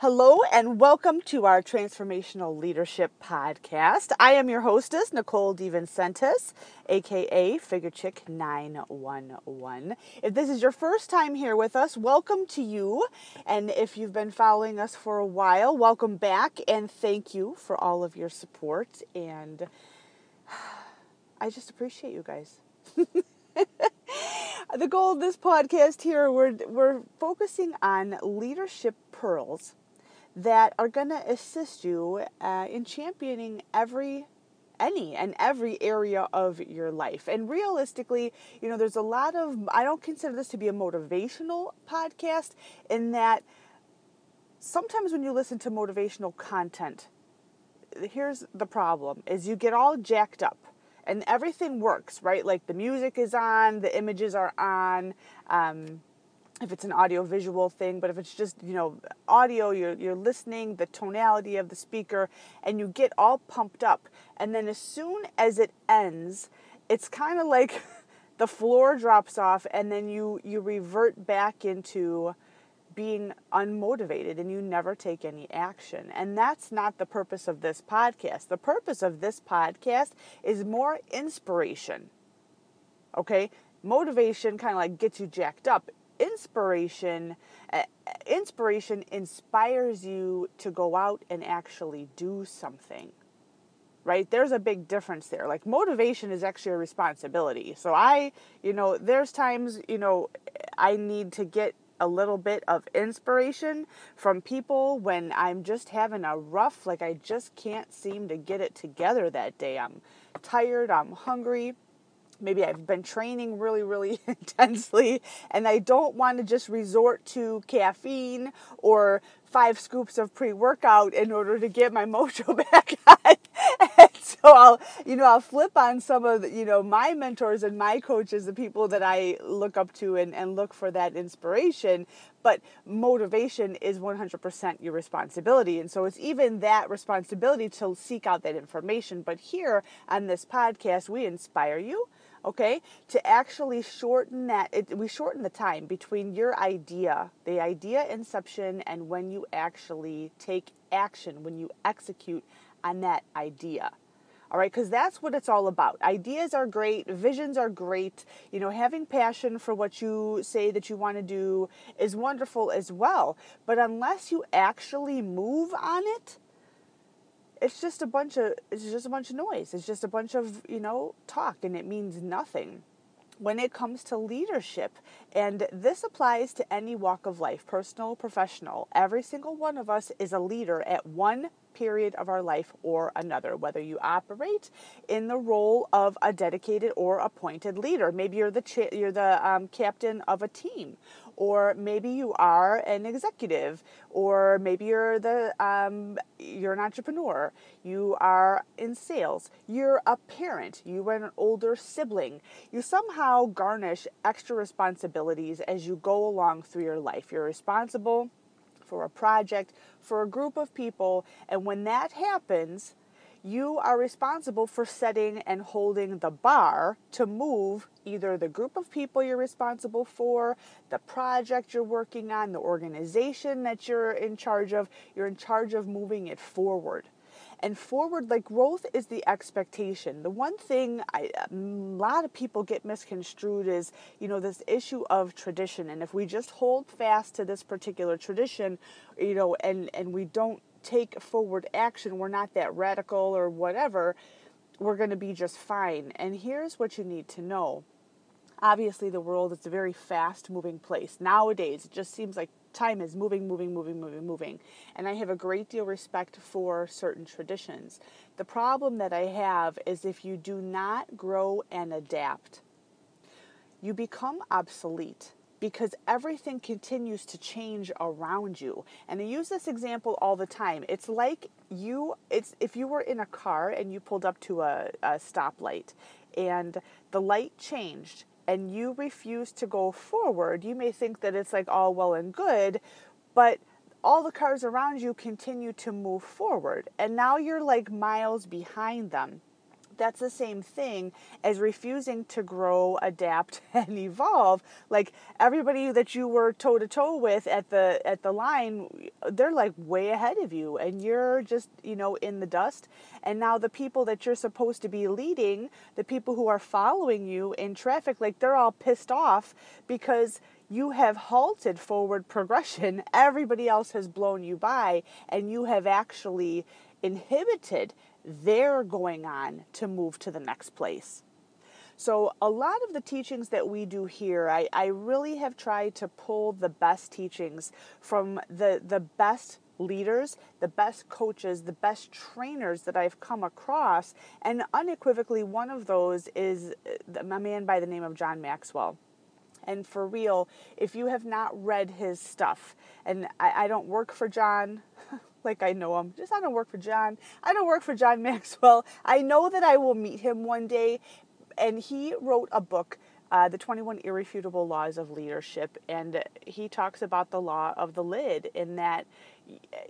Hello and welcome to our Transformational Leadership Podcast. I am your hostess, Nicole DeVincentis, aka Figure Chick 911. If this is your first time here with us, welcome to you. And if you've been following us for a while, welcome back and thank you for all of your support. And I just appreciate you guys. the goal of this podcast here, we're, we're focusing on leadership pearls that are going to assist you uh, in championing every any and every area of your life. And realistically, you know, there's a lot of, I don't consider this to be a motivational podcast in that sometimes when you listen to motivational content, here's the problem is you get all jacked up and everything works, right? Like the music is on, the images are on, um, if it's an audio visual thing, but if it's just, you know, audio, you're, you're listening, the tonality of the speaker, and you get all pumped up. And then as soon as it ends, it's kind of like the floor drops off, and then you, you revert back into being unmotivated and you never take any action. And that's not the purpose of this podcast. The purpose of this podcast is more inspiration. Okay? Motivation kind of like gets you jacked up inspiration uh, inspiration inspires you to go out and actually do something right? There's a big difference there. Like motivation is actually a responsibility. So i you know there's times you know i need to get a little bit of inspiration from people when i'm just having a rough like i just can't seem to get it together that day. I'm tired i'm hungry maybe I've been training really, really intensely, and I don't want to just resort to caffeine or five scoops of pre-workout in order to get my mojo back on. and so I'll, you know, I'll flip on some of, the, you know, my mentors and my coaches, the people that I look up to and, and look for that inspiration. But motivation is 100% your responsibility. And so it's even that responsibility to seek out that information. But here on this podcast, we inspire you okay to actually shorten that it, we shorten the time between your idea the idea inception and when you actually take action when you execute on that idea. All right because that's what it's all about. Ideas are great visions are great. You know having passion for what you say that you want to do is wonderful as well. But unless you actually move on it it's just a bunch of it's just a bunch of noise. It's just a bunch of, you know, talk and it means nothing. When it comes to leadership, and this applies to any walk of life, personal, professional, every single one of us is a leader at one period of our life or another, whether you operate in the role of a dedicated or appointed leader. Maybe you're the cha- you're the um, captain of a team, or maybe you are an executive, or maybe you're the um, you're an entrepreneur. You are in sales. You're a parent. You are an older sibling. You somehow garnish extra responsibilities as you go along through your life. You're responsible for a project, for a group of people, and when that happens, you are responsible for setting and holding the bar to move either the group of people you're responsible for, the project you're working on, the organization that you're in charge of. You're in charge of moving it forward. And forward, like growth is the expectation. The one thing I, um, a lot of people get misconstrued is, you know, this issue of tradition. And if we just hold fast to this particular tradition, you know, and, and we don't take forward action, we're not that radical or whatever, we're going to be just fine. And here's what you need to know. Obviously, the world is a very fast moving place. Nowadays, it just seems like time is moving, moving, moving, moving, moving. And I have a great deal of respect for certain traditions. The problem that I have is if you do not grow and adapt, you become obsolete because everything continues to change around you. And I use this example all the time. It's like you it's if you were in a car and you pulled up to a, a stoplight and the light changed and you refuse to go forward, you may think that it's like all well and good, but all the cars around you continue to move forward. And now you're like miles behind them. That's the same thing as refusing to grow, adapt, and evolve. Like everybody that you were toe to toe with at the at the line, they're like way ahead of you, and you're just you know in the dust. And now the people that you're supposed to be leading, the people who are following you in traffic, like they're all pissed off because you have halted forward progression. Everybody else has blown you by, and you have actually inhibited their going on to move to the next place. So, a lot of the teachings that we do here, I, I really have tried to pull the best teachings from the, the best leaders, the best coaches, the best trainers that I've come across. And unequivocally, one of those is uh, a man by the name of John Maxwell. And for real, if you have not read his stuff, and I, I don't work for John, like I know him, just I don't work for John. I don't work for John Maxwell. I know that I will meet him one day. And he wrote a book, uh, The 21 Irrefutable Laws of Leadership. And he talks about the law of the lid, in that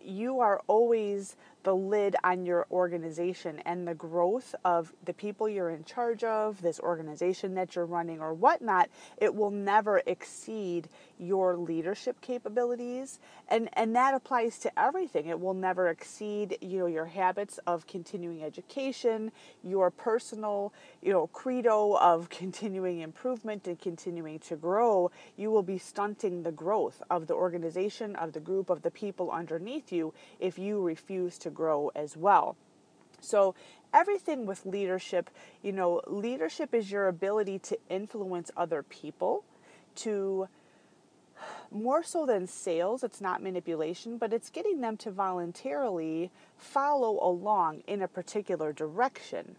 you are always the lid on your organization and the growth of the people you're in charge of, this organization that you're running, or whatnot, it will never exceed your leadership capabilities. And, and that applies to everything. It will never exceed, you know, your habits of continuing education, your personal, you know, credo of continuing improvement and continuing to grow. You will be stunting the growth of the organization, of the group, of the people underneath you if you refuse to grow as well. So, everything with leadership, you know, leadership is your ability to influence other people, to more so than sales, it's not manipulation, but it's getting them to voluntarily follow along in a particular direction.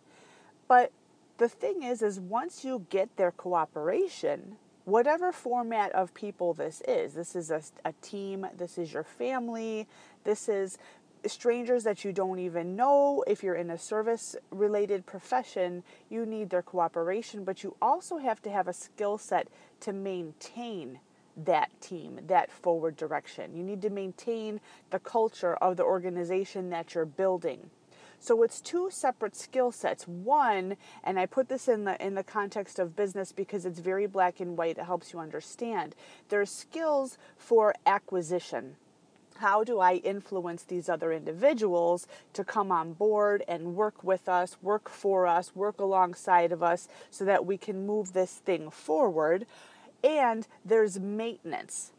But the thing is is once you get their cooperation, whatever format of people this is, this is a, a team, this is your family, this is strangers that you don't even know. If you're in a service related profession, you need their cooperation, but you also have to have a skill set to maintain that team, that forward direction. You need to maintain the culture of the organization that you're building. So it's two separate skill sets. One, and I put this in the in the context of business because it's very black and white. It helps you understand. There's skills for acquisition how do I influence these other individuals to come on board and work with us, work for us, work alongside of us so that we can move this thing forward? And there's maintenance.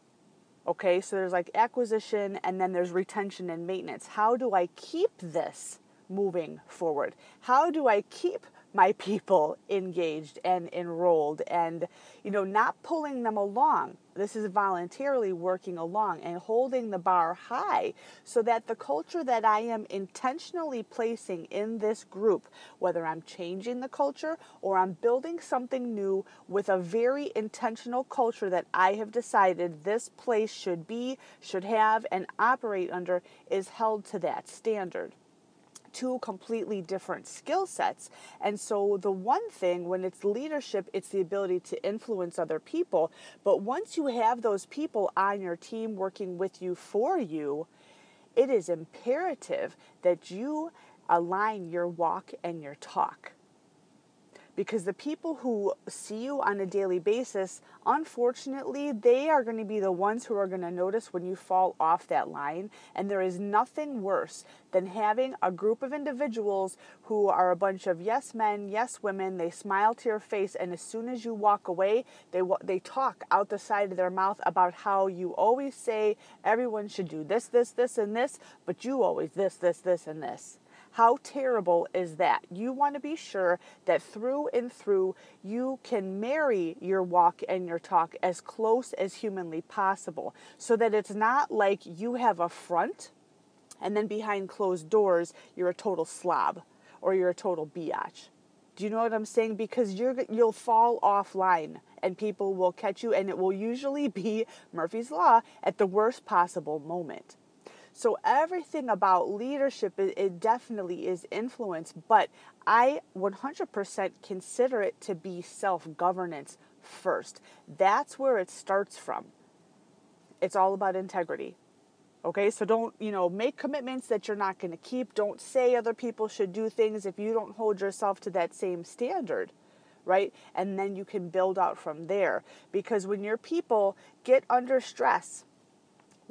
Okay, so there's like acquisition and then there's retention and maintenance. How do I keep this moving forward? How do I keep my people engaged and enrolled and you know not pulling them along. This is voluntarily working along and holding the bar high so that the culture that I am intentionally placing in this group, whether I'm changing the culture or I'm building something new with a very intentional culture that I have decided this place should be, should have, and operate under, is held to that standard two completely different skill sets. And so, the one thing when it's leadership, it's the ability to influence other people. But once you have those people on your team working with you for you, it is imperative that you align your walk and your talk because the people who see you on a daily basis, unfortunately, they are going to be the ones who are going to notice when you fall off that line. And there is nothing worse than having a group of individuals who are a bunch of yes men, yes women. They smile to your face, and as soon as you walk away, they they talk out the side of their mouth about how you always say everyone should do this, this, this, and this, but you always this, this, this, and this. How terrible is that? You want to be sure that through and through you can marry your walk and your talk as close as humanly possible so that it's not like you have a front and then behind closed doors you're a total slob or you're a total biatch. Do you know what I'm saying? Because you're you'll fall offline and people will catch you and it will usually be Murphy's law at the worst possible moment. So everything about leadership, it, it definitely is influence, but I 100% consider it to be self governance first. That's where it starts from. It's all about integrity. Okay, so don't, you know, make commitments that you're not going to keep. Don't say other people should do things if you don't hold yourself to that same standard, right? And then you can build out from there. Because when your people get under stress,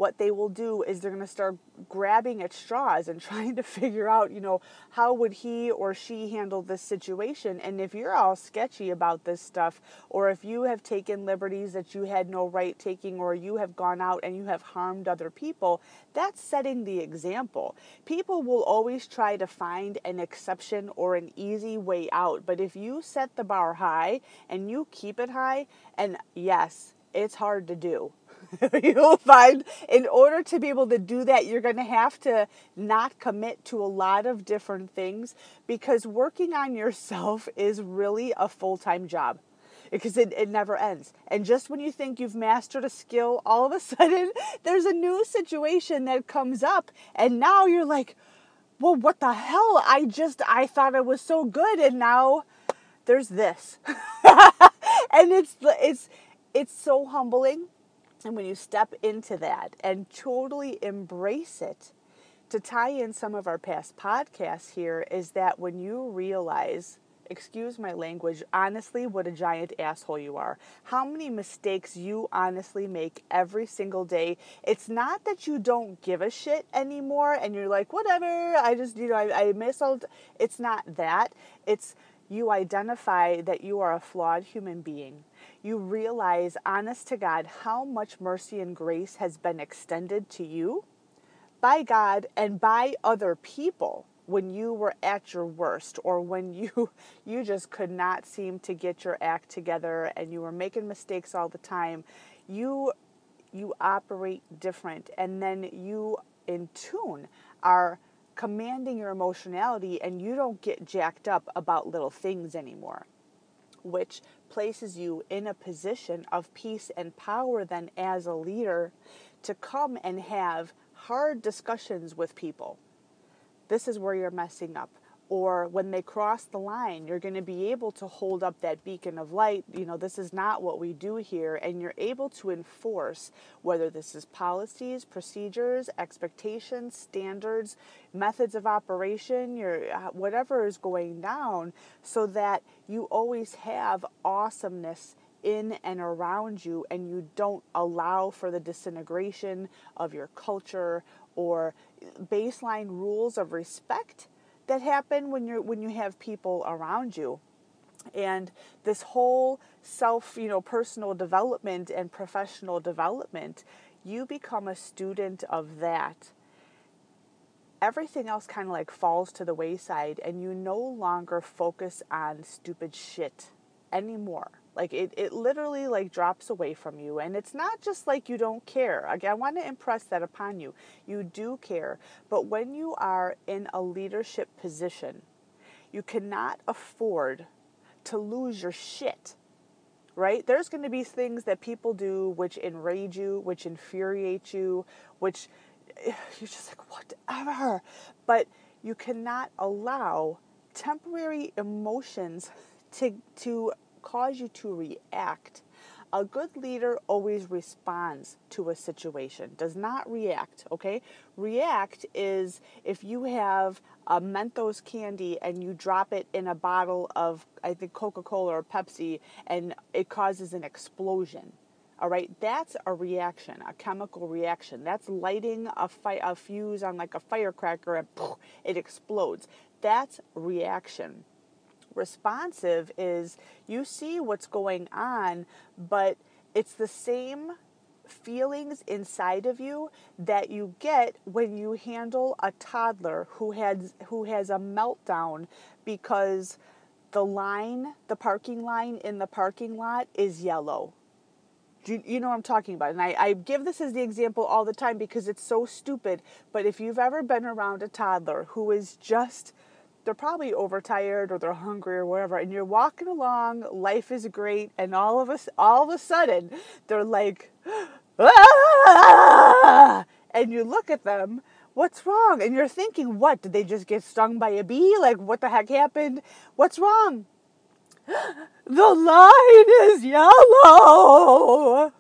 what they will do is they're going to start grabbing at straws and trying to figure out, you know, how would he or she handle this situation? And if you're all sketchy about this stuff, or if you have taken liberties that you had no right taking, or you have gone out and you have harmed other people, that's setting the example. People will always try to find an exception or an easy way out. But if you set the bar high and you keep it high, and yes, it's hard to do you'll find in order to be able to do that, you're going to have to not commit to a lot of different things because working on yourself is really a full time job because it, it never ends. And just when you think you've mastered a skill, all of a sudden there's a new situation that comes up, and now you're like, well, what the hell? I just, I thought it was so good, and now there's this. and it's, it's, it's so humbling and when you step into that and totally embrace it, to tie in some of our past podcasts here is that when you realize, excuse my language, honestly, what a giant asshole you are. How many mistakes you honestly make every single day. It's not that you don't give a shit anymore and you're like, whatever, I just, you know, I, I miss all. It's not that. It's you identify that you are a flawed human being you realize, honest to God, how much mercy and grace has been extended to you by God and by other people when you were at your worst or when you you just could not seem to get your act together and you were making mistakes all the time. You you operate different and then you in tune are commanding your emotionality and you don't get jacked up about little things anymore which places you in a position of peace and power then as a leader to come and have hard discussions with people. This is where you're messing up or when they cross the line, you're going to be able to hold up that beacon of light. You know, this is not what we do here. And you're able to enforce whether this is policies, procedures, expectations, standards, methods of operation, your, uh, whatever is going down, so that you always have awesomeness in and around you and you don't allow for the disintegration of your culture or baseline rules of respect that happen when you're when you have people around you. And this whole self you know personal development and professional development you become a student of that. Everything else kind of like falls to the wayside and you no longer focus on stupid shit anymore like it, it literally like drops away from you and it's not just like you don't care. Again i want to impress that upon you. You do care but when you are in a leadership position you cannot afford to lose your shit right? There's going to be things that people do which enrage you which infuriate you which you're just like whatever. But you cannot allow temporary emotions to to cause you to react. A good leader always responds to a situation, does not react, okay? React is if you have a Mentos candy and you drop it in a bottle of, I think, Coca Cola or Pepsi, and it causes an explosion. All right, that's a reaction, a chemical reaction. That's lighting a, fi- a fuse on like a firecracker and poof, it explodes. That's reaction responsive is you see what's going on, but it's the same feelings inside of you that you get when you handle a toddler who has who has a meltdown because the line, the parking line in the parking lot is yellow. You, you, know what I'm talking about. And I, I give this as the example all the time because it's so stupid. But if you've ever been around a toddler who is just they're probably overtired or they're hungry or whatever and you're walking along life is great and all of us all of a sudden they're like ah! and you look at them what's wrong? And you're thinking what? Did they just get stung by a bee? Like what the heck happened? What's wrong? The line is yellow.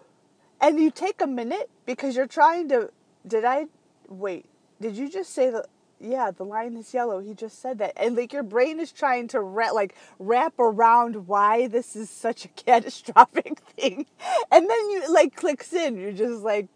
And you take a minute because you're trying to did i wait, did you just say that? Yeah, the line is yellow. He just said that, and like your brain is trying to wrap, like wrap around why this is such a catastrophic thing, and then you like clicks in. You're just like,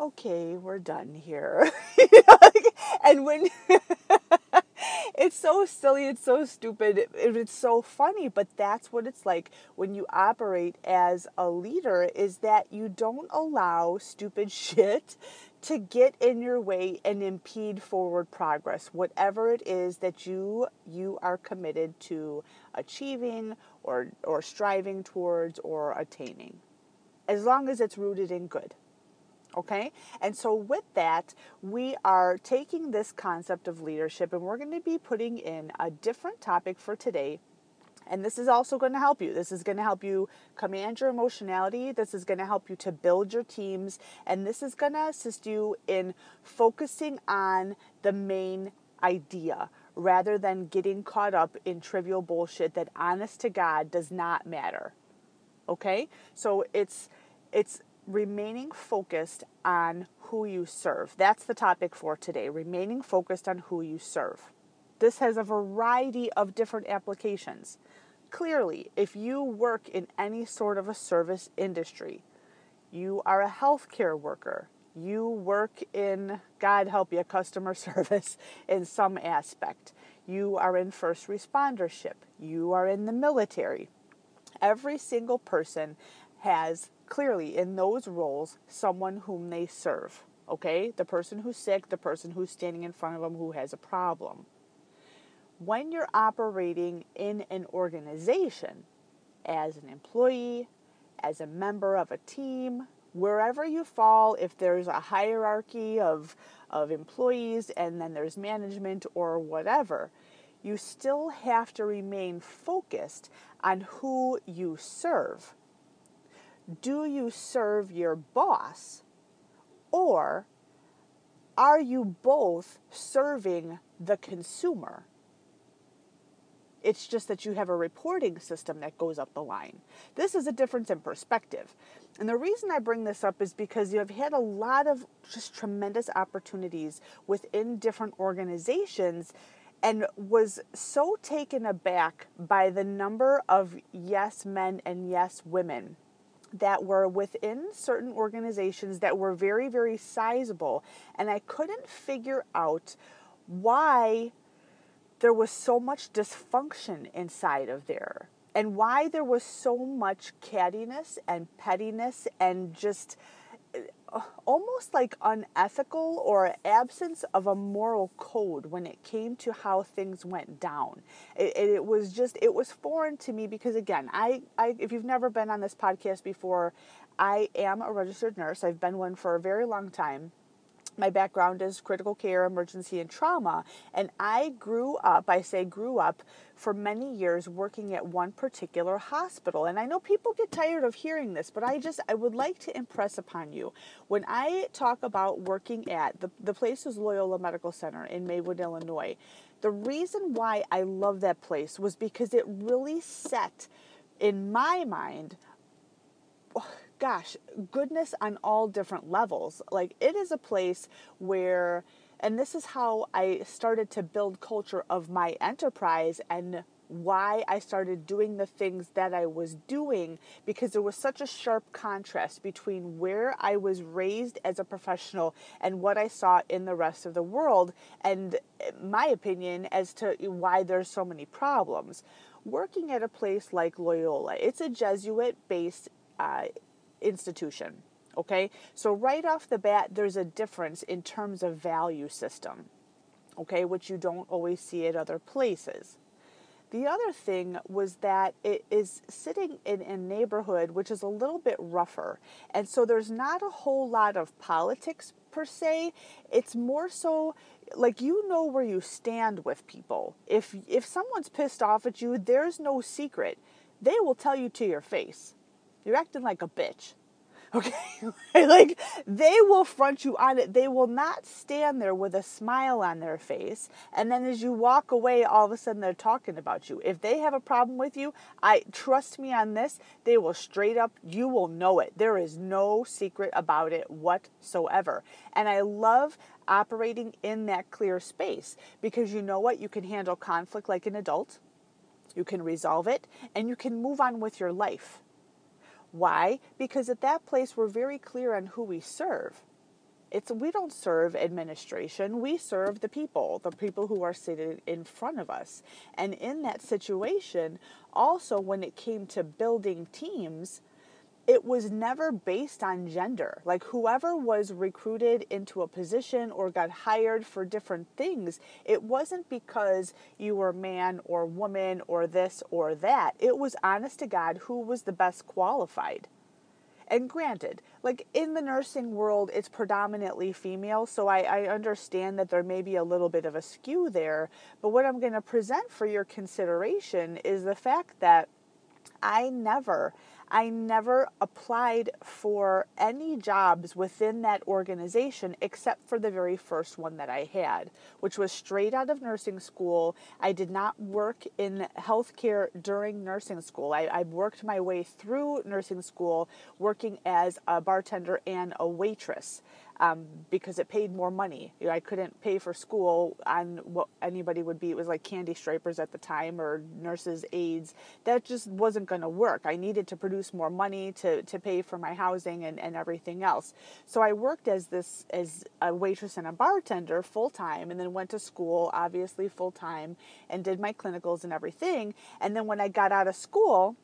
okay, we're done here. and when it's so silly, it's so stupid, it, it's so funny, but that's what it's like when you operate as a leader is that you don't allow stupid shit to get in your way and impede forward progress whatever it is that you you are committed to achieving or or striving towards or attaining as long as it's rooted in good Okay, and so with that, we are taking this concept of leadership and we're going to be putting in a different topic for today. And this is also going to help you. This is going to help you command your emotionality. This is going to help you to build your teams. And this is going to assist you in focusing on the main idea rather than getting caught up in trivial bullshit that honest to God does not matter. Okay? So it's it's remaining focused on who you serve. That's the topic for today remaining focused on who you serve. This has a variety of different applications. Clearly, if you work in any sort of a service industry, you are a healthcare worker, you work in, God help you, customer service in some aspect, you are in first respondership, you are in the military. Every single person has clearly in those roles someone whom they serve. Okay? The person who's sick, the person who's standing in front of them who has a problem. When you're operating in an organization as an employee, as a member of a team, wherever you fall, if there's a hierarchy of, of employees and then there's management or whatever, you still have to remain focused on who you serve do you serve your boss or are you both serving the consumer? It's just that you have a reporting system that goes up the line. This is a difference in perspective. And the reason I bring this up is because you have had a lot of just tremendous opportunities within different organizations and was so taken aback by the number of yes men and yes women that were within certain organizations that were very, very sizable. And I couldn't figure out why there was so much dysfunction inside of there and why there was so much cattiness and pettiness and just uh, almost like unethical or absence of a moral code when it came to how things went down. It, it, was just it was foreign to me because again, I, I if you've never been on this podcast before, I am a registered nurse. I've been one for a very long time my background is critical care, emergency, and trauma. And I grew up, I say grew up, for many years working at one particular hospital. And I know people get tired of hearing this, but I just, I would like to impress upon you. When I talk about working at, the, the place is Loyola Medical Center in Maywood, Illinois. The reason why I love that place was because it really set, in my mind, gosh, goodness on all different levels. Like it is a place where, and this is how I started to build culture of my enterprise and why I started doing the things that I was doing because there was such a sharp contrast between where I was raised as a professional and what I saw in the rest of the world, and my opinion as to why there's so many problems. Working at a place like Loyola, it's a Jesuit based uh, institution. Okay, so right off the bat, there's a difference in terms of value system, okay, which you don't always see at other places. The other thing was that it is sitting in a neighborhood which is a little bit rougher. And so there's not a whole lot of politics per se. It's more so like you know where you stand with people. If if someone's pissed off at you, there's no secret. They will tell you to your face. You're acting like a bitch. Okay? like they will front you on it. They will not stand there with a smile on their face and then as you walk away all of a sudden they're talking about you. If they have a problem with you, I trust me on this, they will straight up you will know it. There is no secret about it whatsoever. And I love operating in that clear space because you know what? You can handle conflict like an adult. You can resolve it and you can move on with your life. Why? Because at that place we're very clear on who we serve. It's we don't serve administration, we serve the people, the people who are seated in front of us. And in that situation, also when it came to building teams, it was never based on gender. Like whoever was recruited into a position or got hired for different things, it wasn't because you were man or woman or this or that. It was honest to God who was the best qualified. And granted, like in the nursing world, it's predominantly female, so I, I understand that there may be a little bit of a skew there. But what I'm going to present for your consideration is the fact that I never I never applied for any jobs within that organization except for the very first one that I had, which was straight out of nursing school. I did not work in healthcare during nursing school. I, I worked my way through nursing school working as a bartender and a waitress um, because it paid more money. You know, I couldn't pay for school on what anybody would be. It was like candy strippers at the time or nurses' aides. That just wasn't going to work. I needed to produce more money to, to pay for my housing and, and everything else. So I worked as this as a waitress and a bartender full time, and then went to school, obviously full time, and did my clinicals and everything. And then when I got out of school,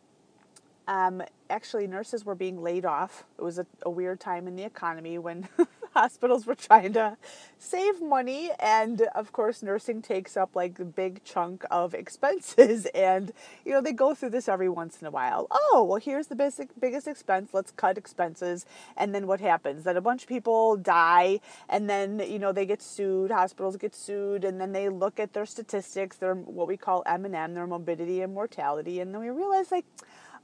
um, actually, nurses were being laid off. It was a, a weird time in the economy when hospitals were trying to save money, and of course, nursing takes up like a big chunk of expenses. And you know, they go through this every once in a while. Oh, well, here's the basic, biggest expense. Let's cut expenses. And then what happens? That a bunch of people die, and then you know they get sued. Hospitals get sued, and then they look at their statistics, their what we call M and M, their morbidity and mortality, and then we realize like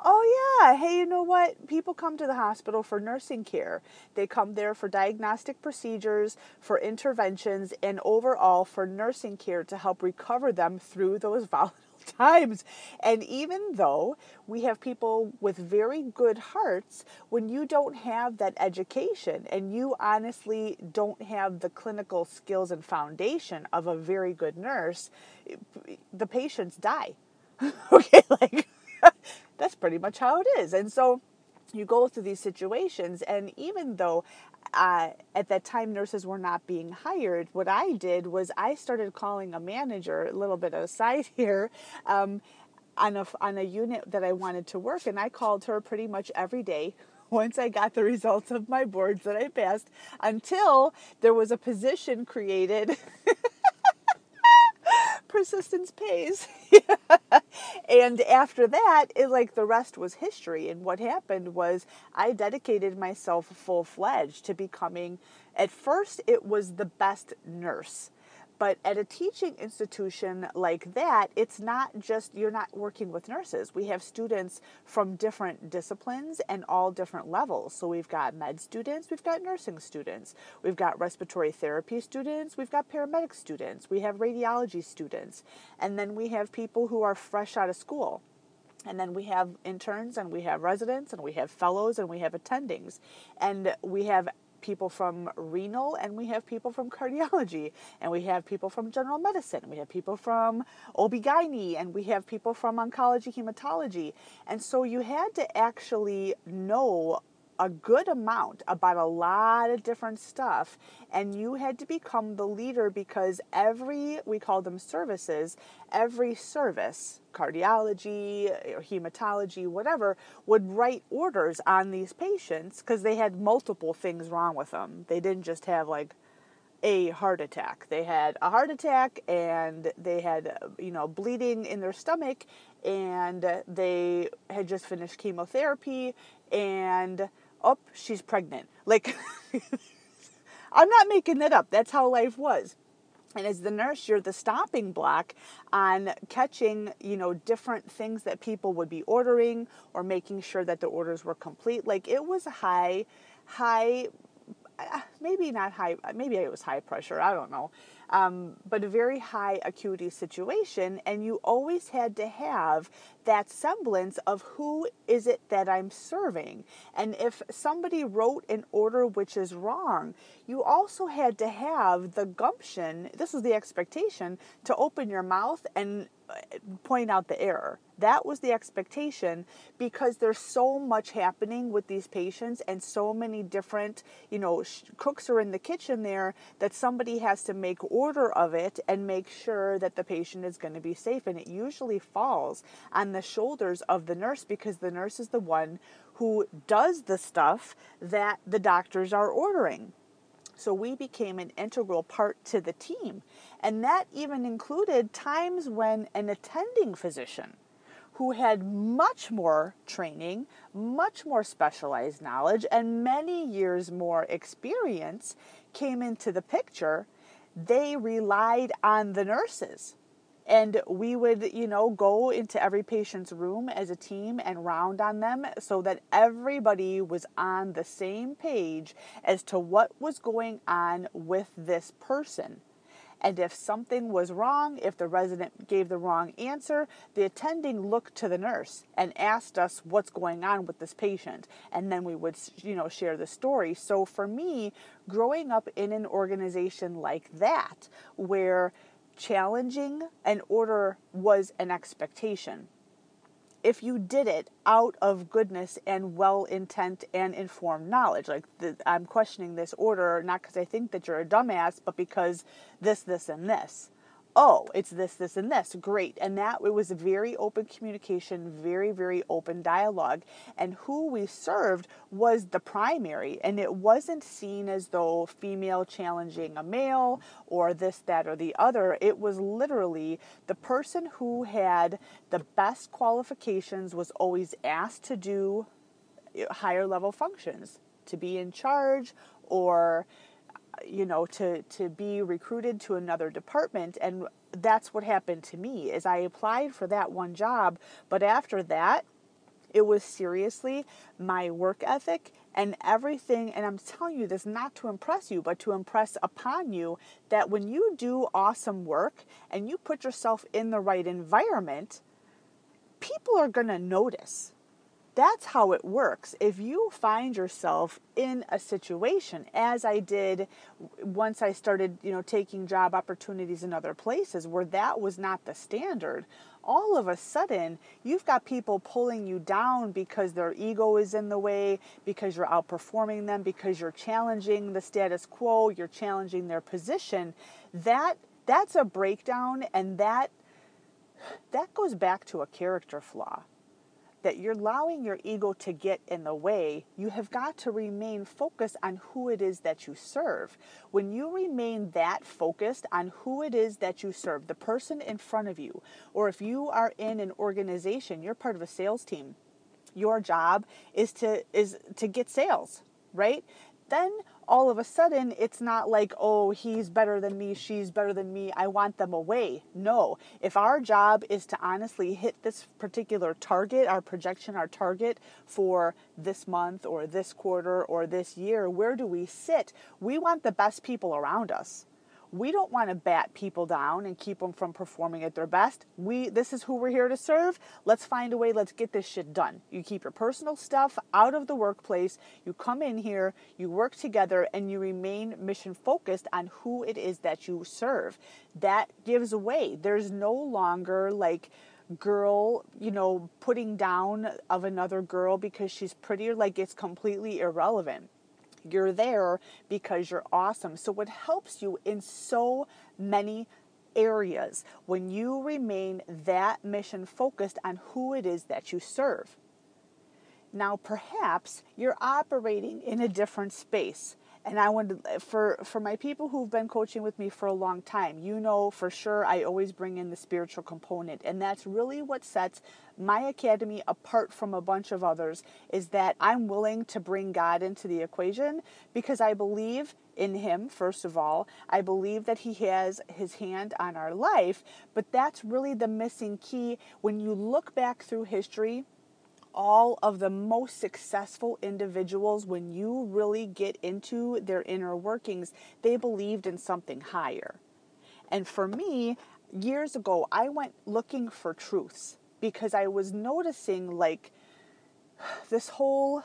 Oh, yeah. Hey, you know what? People come to the hospital for nursing care. They come there for diagnostic procedures, for interventions, and overall for nursing care to help recover them through those volatile times. And even though we have people with very good hearts, when you don't have that education and you honestly don't have the clinical skills and foundation of a very good nurse, eh, the patients die. okay, like that's pretty much how it is. And so you go through these situations, and even though uh, at that time nurses were not being hired, what I did was I started calling a manager, a little bit aside here. Um, on a, on a unit that I wanted to work, and I called her pretty much every day once I got the results of my boards that I passed until there was a position created persistence pays. and after that, it like the rest was history. And what happened was I dedicated myself full fledged to becoming, at first, it was the best nurse. But at a teaching institution like that, it's not just you're not working with nurses. We have students from different disciplines and all different levels. So we've got med students, we've got nursing students, we've got respiratory therapy students, we've got paramedic students, we have radiology students, and then we have people who are fresh out of school. And then we have interns and we have residents and we have fellows and we have attendings. And we have people from renal and we have people from cardiology and we have people from general medicine we have people from OB-GYN and we have people from oncology hematology. And so you had to actually know a good amount about a lot of different stuff and you had to become the leader because every we call them services every service cardiology or hematology whatever would write orders on these patients because they had multiple things wrong with them they didn't just have like a heart attack. They had a heart attack and they had you know bleeding in their stomach and they had just finished chemotherapy and oh, she's pregnant. Like, I'm not making that up. That's how life was. and as the nurse you're the stopping block on catching you know different things that people would be ordering or making sure that the orders were complete like it was high high maybe not high maybe it was high pressure i don't know um, but a very high acuity situation. And you always had to have that semblance of who is it that I'm serving. And if somebody wrote an order which is wrong, you also had to have the gumption, this was the expectation, to open your mouth and point out the error. That was the expectation because there's so much happening with these patients and so many different, you know, sh- cooks are in the kitchen there that somebody has to make order of it and make sure that the patient is going to be safe. And it usually falls on the shoulders of the nurse because the nurse is the one who does the stuff that the doctors are ordering. So we became an integral part to the team. And that even included times when an attending physician who had much more training, much more specialized knowledge, and many years more experience came into the picture, they relied on the nurses. And we would, you know, go into every patient's room as a team and round on them so that everybody was on the same page as to what was going on with this person. And if something was wrong, if the resident gave the wrong answer, the attending looked to the nurse and asked us what's going on with this patient. And then we would, you know, share the story. So for me, growing up in an organization like that, where challenging an order was an expectation, if you did it out of goodness and well intent and informed knowledge. Like, the, I'm questioning this order not because I think that you're a dumbass, but because this, this, and this oh, it's this, this, and this. Great. And that it was very open communication, very, very open dialogue. And who we served was the primary. And it wasn't seen as though female challenging a male or this, that, or the other. It was literally the person who had the best qualifications was always asked to do eh, higher level functions, to be in charge or you know to to be recruited to another department and that's what happened to me is I applied for that one job but after that it was seriously my work ethic and everything and I'm telling you this not to impress you but to impress upon you that when you do awesome work and you put yourself in the right environment people are going to notice that's how it works. If you find yourself in a situation, as I did once I started, you know, taking job opportunities in other places where that was not the standard, all of a sudden you've got people pulling you down because their ego is in the way, because you're outperforming them, because you're challenging the status quo, you're challenging their position. That that's a breakdown and that that goes back to a character flaw that you're allowing your ego to get in the way, you have got to remain focused on who it is that you serve. When you remain that focused on who it is that you serve, the person in front of you, or if you are in an organization, you're part of a sales team, your job is to is to get sales, right? Then all of a sudden it's not like, oh, he's better than me, she's better than me, I want them away. No. If our job is to honestly hit this particular target, our projection, our target for this month or this quarter or this year, where do we sit? We want the best people around us we don't want to bat people down and keep them from performing at their best. We this is who we're here to serve. Let's find a way, let's get this shit done. You keep your personal stuff out of the workplace. You come in here, you work together and you remain mission focused on who it is that you serve. That gives away. There's no longer like girl, you know, putting down of another girl because she's prettier like it's completely irrelevant you're there because you're awesome. So it helps you in so many areas when you remain that mission focused on who it is that you serve. Now, perhaps you're operating in a different space and I wanted for for my people who've been coaching with me for a long time, you know for sure I always bring in the spiritual component, and that's really what sets my academy apart from a bunch of others is that I'm willing to bring God into the equation because I believe in Him, first of all. I believe that He has His hand on our life, but that's really the missing key. When you look back through history, all of the most successful individuals, when you really get into their inner workings, they believed in something higher. And for me, years ago, I went looking for truths because I was noticing like this whole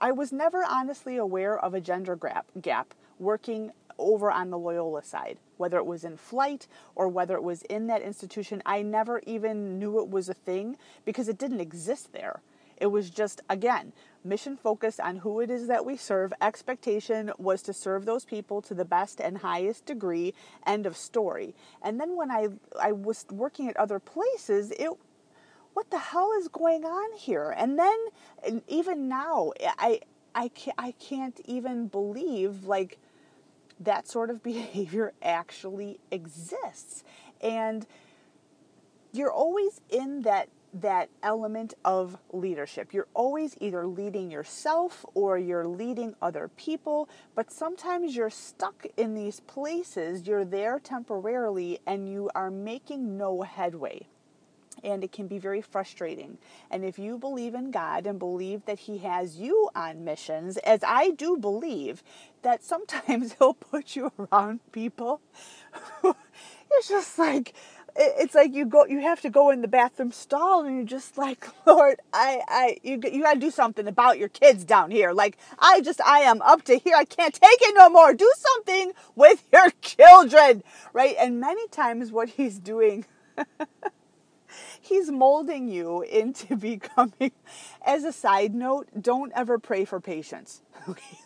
I was never honestly aware of a gender gap, gap working over on the Loyola side, whether it was in flight or whether it was in that institution. I never even knew it was a thing because it didn't exist there. It was just, again, mission focused on who it is that we serve. Expectation was to serve those people to the best and highest degree. End of story. And then when I, I was working at other places, it what the hell is going on here? And then and even now, I I can't, I can't even believe like that sort of behavior actually exists. And you're always in that that element of leadership. You're always either leading yourself or you're leading other people, but sometimes you're stuck in these places. You're there temporarily and you are making no headway. And it can be very frustrating. And if you believe in God and believe that He has you on missions, as I do believe, that sometimes He'll put you around people. it's just like, it's like you go you have to go in the bathroom stall and you're just like lord i i you, you got to do something about your kids down here. Like i just i am up to here. I can't take it no more. Do something with your children. Right? And many times what he's doing he's molding you into becoming as a side note don't ever pray for patience. Okay?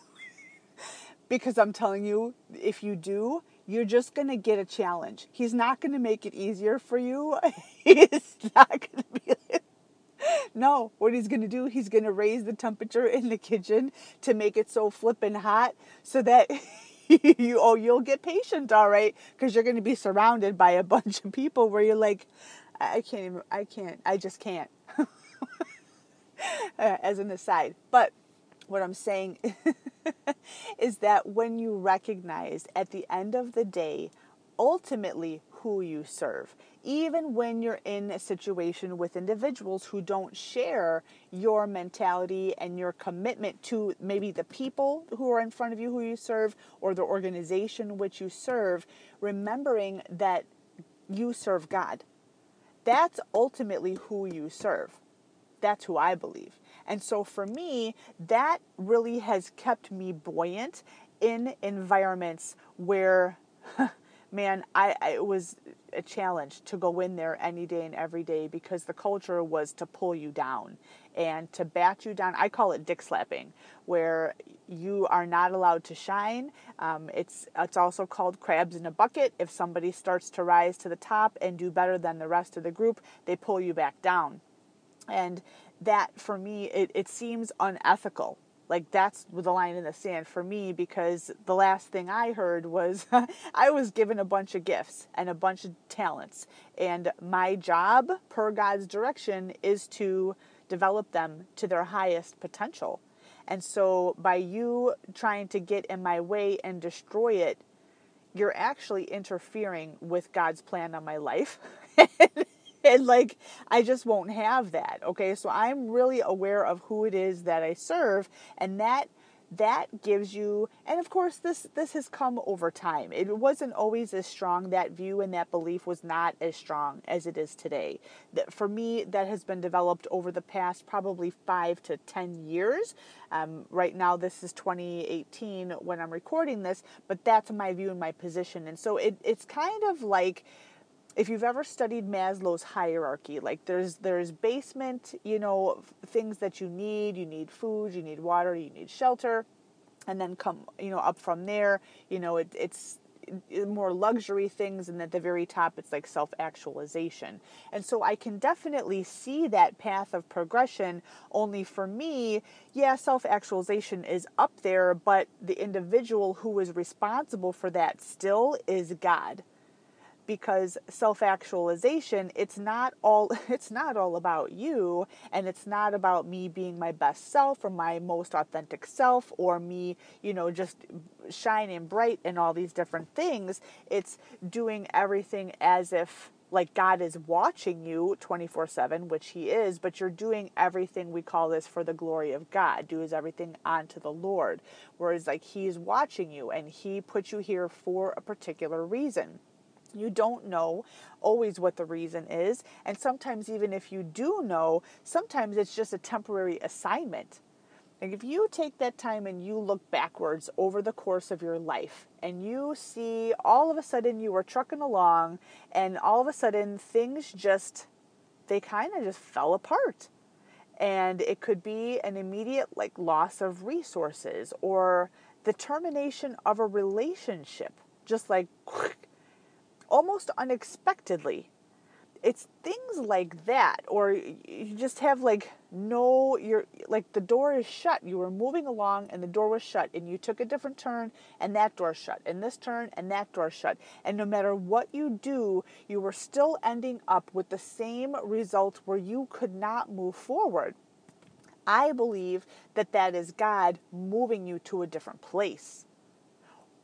Because i'm telling you if you do you're just going to get a challenge. He's not going to make it easier for you. he's not going to be. no, what he's going to do, he's going to raise the temperature in the kitchen to make it so flippin' hot so that you oh you'll get patient all right because you're going to be surrounded by a bunch of people where you're like I can't even I can't I just can't. Uh, as an aside, but what I'm saying is that when you recognize at the end of the day, ultimately who you serve, even when you're in a situation with individuals who don't share your mentality and your commitment to maybe the people who are in front of you who you serve or the organization which you serve, remembering that you serve God. That's ultimately who you serve. That's who I believe. And so for me, that really has kept me buoyant in environments where, man, I, I, it was a challenge to go in there any day and every day because the culture was to pull you down and to bat you down. I call it dick slapping, where you are not allowed to shine. Um, it's it's also called crabs in a bucket. If somebody starts to rise to the top and do better than the rest of the group, they pull you back down. And that for me it, it seems unethical. Like that's the line in the sand for me because the last thing i heard was i was given a bunch of gifts and a bunch of talents. And my job per god's direction is to develop them to their highest potential. And so by you trying to get in my way and destroy it you're actually interfering with god's plan on my life and like I just won't have that. Okay, so I'm really aware of who it is that I serve, and that that gives you and of course this this has come over time. It wasn't always as strong that view and that belief was not as strong as it is today. For me that has been developed over the past probably five to ten years. Um, right now this is 2018 when i'm recording this but that's my view and my position. And so it, it's kind of like if you've ever studied Maslow's hierarchy, like there's there's basement, you know, things that you need. You need food, you need water, you need shelter, and then come, you know, up from there. You know, it, it's more luxury things, and at the very top, it's like self actualization. And so I can definitely see that path of progression. Only for me, yeah, self actualization is up there, but the individual who is responsible for that still is God because self-actualization it's not all it's not all about you and it's not about me being my best self or my most authentic self or me you know just shining bright and all these different things it's doing everything as if like God is watching you 24 7, which He is, but you're doing everything we call this for the glory of God. Do is everything unto the Lord. Whereas, like, He's watching you and He put you here for a particular reason. You don't know always what the reason is. And sometimes, even if you do know, sometimes it's just a temporary assignment. Like if you take that time and you look backwards over the course of your life and you see all of a sudden you were trucking along and all of a sudden things just they kind of just fell apart. And it could be an immediate like loss of resources or the termination of a relationship just like almost unexpectedly. It's things like that or you just have like no you're like the door is shut. You were moving along and the door was shut and you took a different turn and that door shut and this turn and that door shut. And no matter what you do you were still ending up with the same result where you could not move forward. I believe that that is god moving you to a different place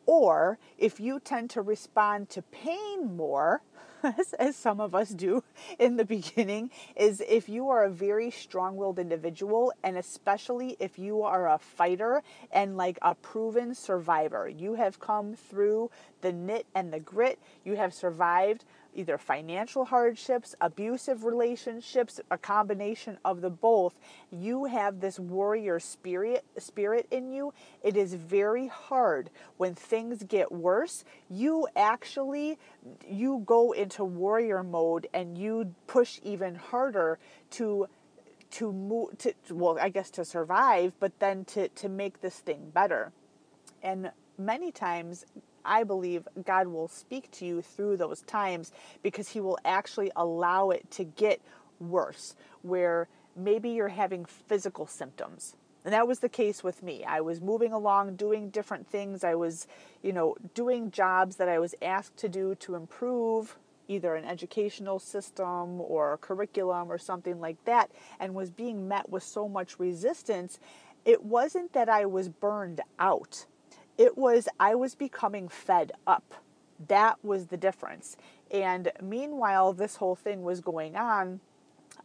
or if you tend to respond to pain more as, some of us do in the beginning, is if you are a very strong willed individual, and especially if you are a fighter and like a proven survivor, you have come through the knit and the grit, you have survived either financial hardships, abusive relationships, a combination of the both, you have this warrior spirit spirit in you. It is very hard when things get worse. You actually you go into warrior mode and you push even harder to to move to well I guess to survive, but then to to make this thing better. And many times I believe God will speak to you through those times because He will actually allow it to get worse, where maybe you're having physical symptoms. And that was the case with me. I was moving along, doing different things. I was, you know, doing jobs that I was asked to do to improve either an educational system or curriculum or something like that, and was being met with so much resistance. It wasn't that I was burned out it was, I was becoming fed up. That was the difference. And meanwhile, this whole thing was going on.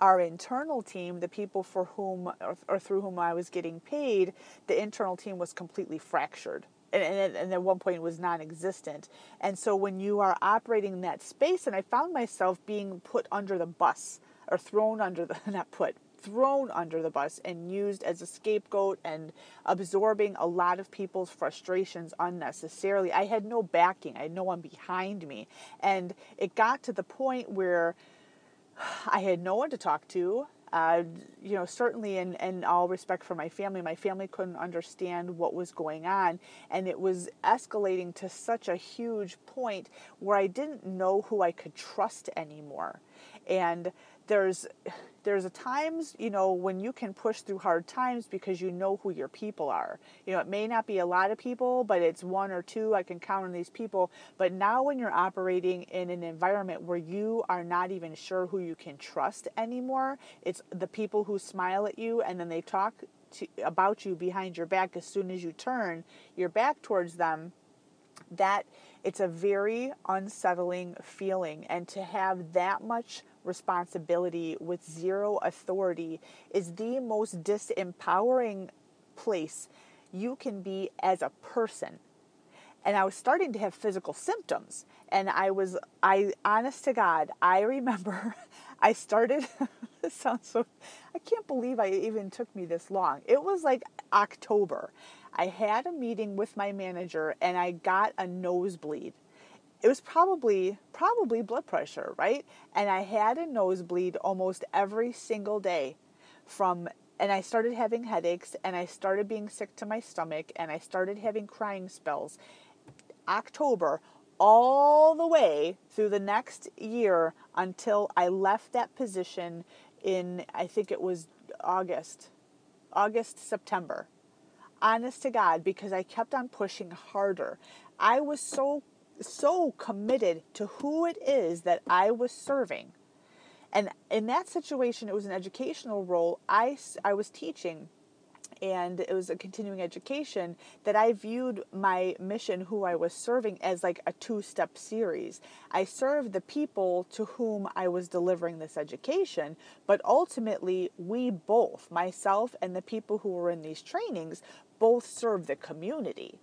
Our internal team, the people for whom or, or through whom I was getting paid, the internal team was completely fractured and, and, and, at one point was non-existent and so when you are operating in that space and i found myself being put under the bus or thrown under the not put thrown under the bus and used as a scapegoat and absorbing a lot of people's frustrations unnecessarily. I had no backing, I had no one behind me. And it got to the point where I had no one to talk to. Uh, you know, certainly in, in all respect for my family, my family couldn't understand what was going on. And it was escalating to such a huge point where I didn't know who I could trust anymore. And there's there's a times you know when you can push through hard times because you know who your people are. You know it may not be a lot of people but it's one or two. I can count on these people. But now when you're operating in an environment where you are not even sure who you can trust anymore it's the people who smile at you and then they talk to, about you behind your back as soon as you turn your back towards them that it's a very unsettling feeling. And to have that much responsibility with zero authority is the most disempowering place you can be as a person and I was starting to have physical symptoms. And I was, I, honest to God, I remember I started, this sounds so, I can't believe I even took me this long. It was like October. I had a meeting with my manager and I got a nosebleed it was probably probably blood pressure, right? And I had a nosebleed almost every single day from and I started having headaches and I started being sick to my stomach and I started having crying spells. October all the way through the next year until I left that position in I think it was August. August, September. Honest to God, because I kept on pushing harder. I was so so committed to who it is that I was serving. And in that situation, it was an educational role. I, I was teaching and it was a continuing education that I viewed my mission, who I was serving, as like a two step series. I served the people to whom I was delivering this education, but ultimately, we both, myself and the people who were in these trainings, both serve the community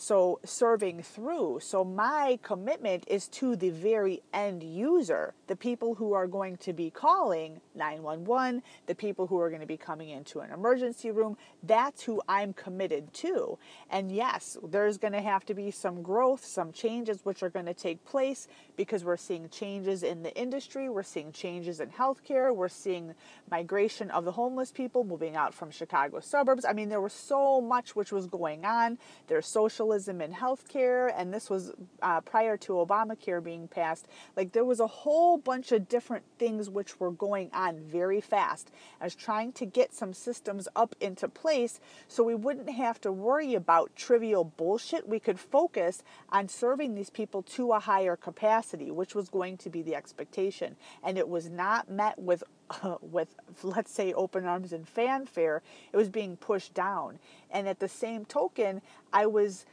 so serving through. So my commitment is to the very end user, the people who are going to be calling 911, the people who are going to be coming into an emergency room. That's who I'm committed to. And yes, there's going to have to be some growth, some changes which are going to take place because we're seeing changes in the industry, we're seeing changes in healthcare, we're seeing migration of the homeless people moving out from Chicago suburbs. I mean, there was so much which was going on. There's social socialism in healthcare, and this was uh, prior to Obamacare being passed. Like there was a whole bunch of different things which were going on very fast. I was trying to get some systems up into place so we wouldn't have to worry about trivial bullshit. We could focus on serving these people to a higher capacity, which was going to be the expectation. And it was not met with uh, with let's say open arms and fanfare it was being pushed down and at the same token i was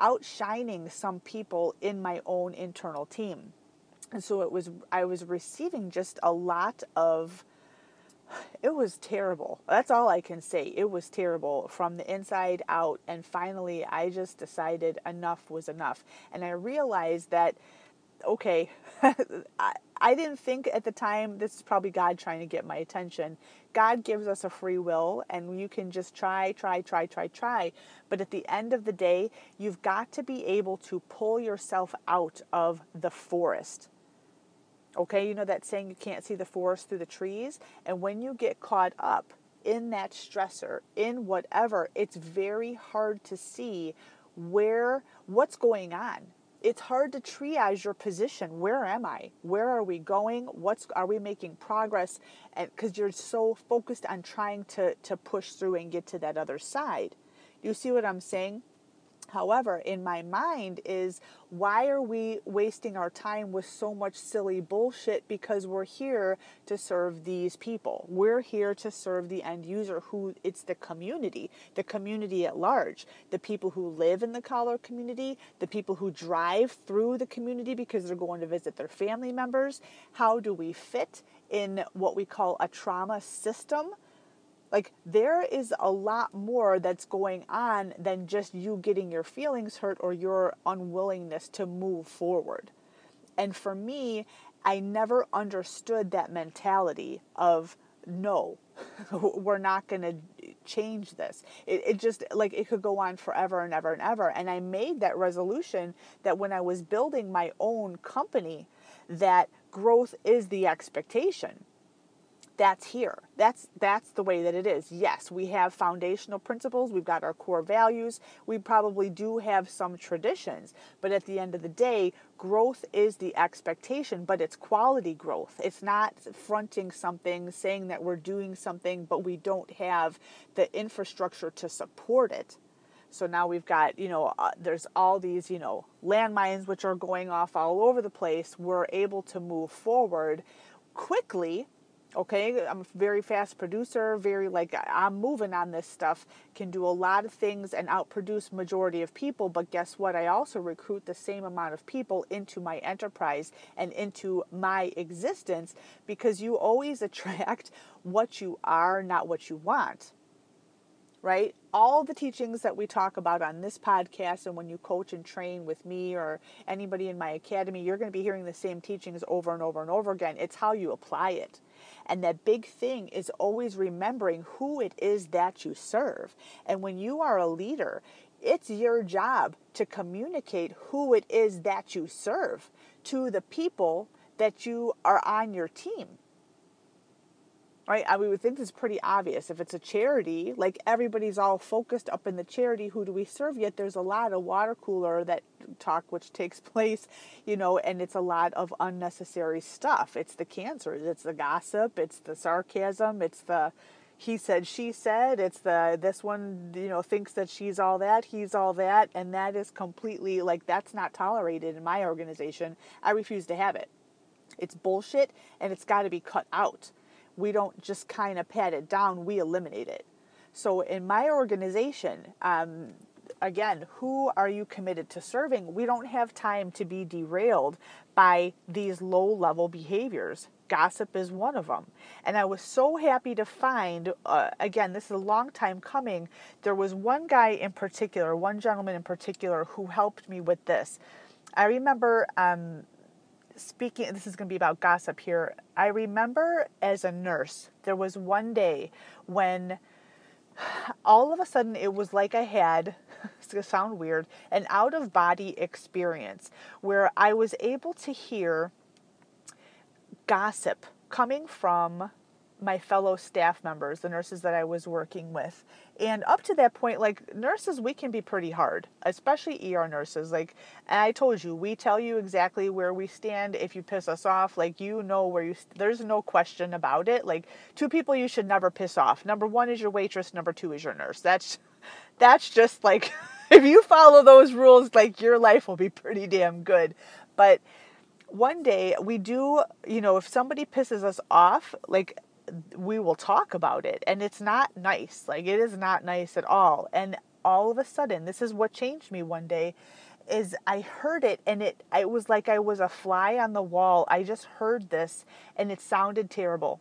outshining some people in my own internal team. And so it was I was receiving just a lot of it was terrible. That's all I can say. It was terrible from the inside out and finally I just decided enough was enough. And I realized that okay, I, I didn't think at the time this is probably God trying to get my attention. God gives us a free will and you can just try, try, try, try, try. But at the end of the day, you've got to be able to pull yourself out of the forest. Okay, you know that saying you can't see the forest through the trees? And when you get caught up in that stressor, in whatever, it's very hard to see where what's going on it's hard to triage your position. Where am I? Where are we going? What's are we making progress? And because you're so focused on trying to to push through and get to that other side. You see what I'm saying? However, in my mind is why are we wasting our time with so much silly bullshit because we're here to serve these people. We're here to serve the end user who it's the community, the community at large, the people who live in the collar community, the people who drive through the community because they're going to visit their family members. How do we fit in what we call a trauma system? Like, there is a lot more that's going on than just you getting your feelings hurt or your unwillingness to move forward. And for me, I never understood that mentality of no, we're not going to change this. It, it just like it could go on forever and ever and ever. And I made that resolution that when I was building my own company, that growth is the expectation that's here. That's that's the way that it is. Yes, we have foundational principles, we've got our core values, we probably do have some traditions, but at the end of the day, growth is the expectation, but it's quality growth. It's not fronting something, saying that we're doing something, but we don't have the infrastructure to support it. So now we've got, you know, uh, there's all these, you know, landmines which are going off all over the place. We're able to move forward quickly okay? I'm a very fast producer very like i'm moving on this stuff can do a lot of things and outproduce majority of people but guess what? I also recruit the same amount of people into my enterprise and into my existence because you always attract what you are not what you want right? All the teachings that we talk about on this podcast and when you coach and train with me or anybody in my academy, you're going to be hearing the same teachings over and over and over again. It's how you apply it. And that big thing is always remembering who it is that you serve. And when you are a leader, it's your job to communicate who it is that you serve to the people that you are on your team right? I we would think this is pretty obvious. If it's a charity, like everybody's all focused up in the charity, who do we serve? Yet there's a lot of water cooler that talk which takes place, you know, and it's a lot of unnecessary stuff. It's the cancer, it's the gossip, it's the sarcasm, it's the he said she said it's the this one you know thinks that she's all that he's all that and that is completely like that's not tolerated in my organization i refuse to have it it's bullshit and it's got to be cut out we don't just kind of pat it down we eliminate it so in my organization um, again, who are you committed to serving? We don't have time to be derailed by these low level behaviors. Gossip is one of them. And I was so happy to find, uh, again, this is a long time coming. There was one guy in particular, one gentleman in particular, who helped me with this. I remember um, speaking, this is going to be about gossip here. I remember as a nurse, there was one day when all of a sudden it was like I had, it's going to sound weird, an out of body experience where I was able to hear gossip coming from my fellow staff members, the nurses that I was working with. And up to that point, like nurses, we can be pretty hard, especially ER nurses. Like I told you, we tell you exactly where we stand. If you piss us off, like you know where you, there's no question about it. Like two people you should never piss off. Number one is your waitress. Number two is your nurse. That's, that's just like, if you follow those rules, like your life will be pretty damn good. But one day we do, you know, if somebody pisses us off, like we will talk about it and it's not nice like it is not nice at all and all of a sudden this is what changed me one day is I heard it and it it was like I was a fly on the wall. I just heard this and it sounded terrible.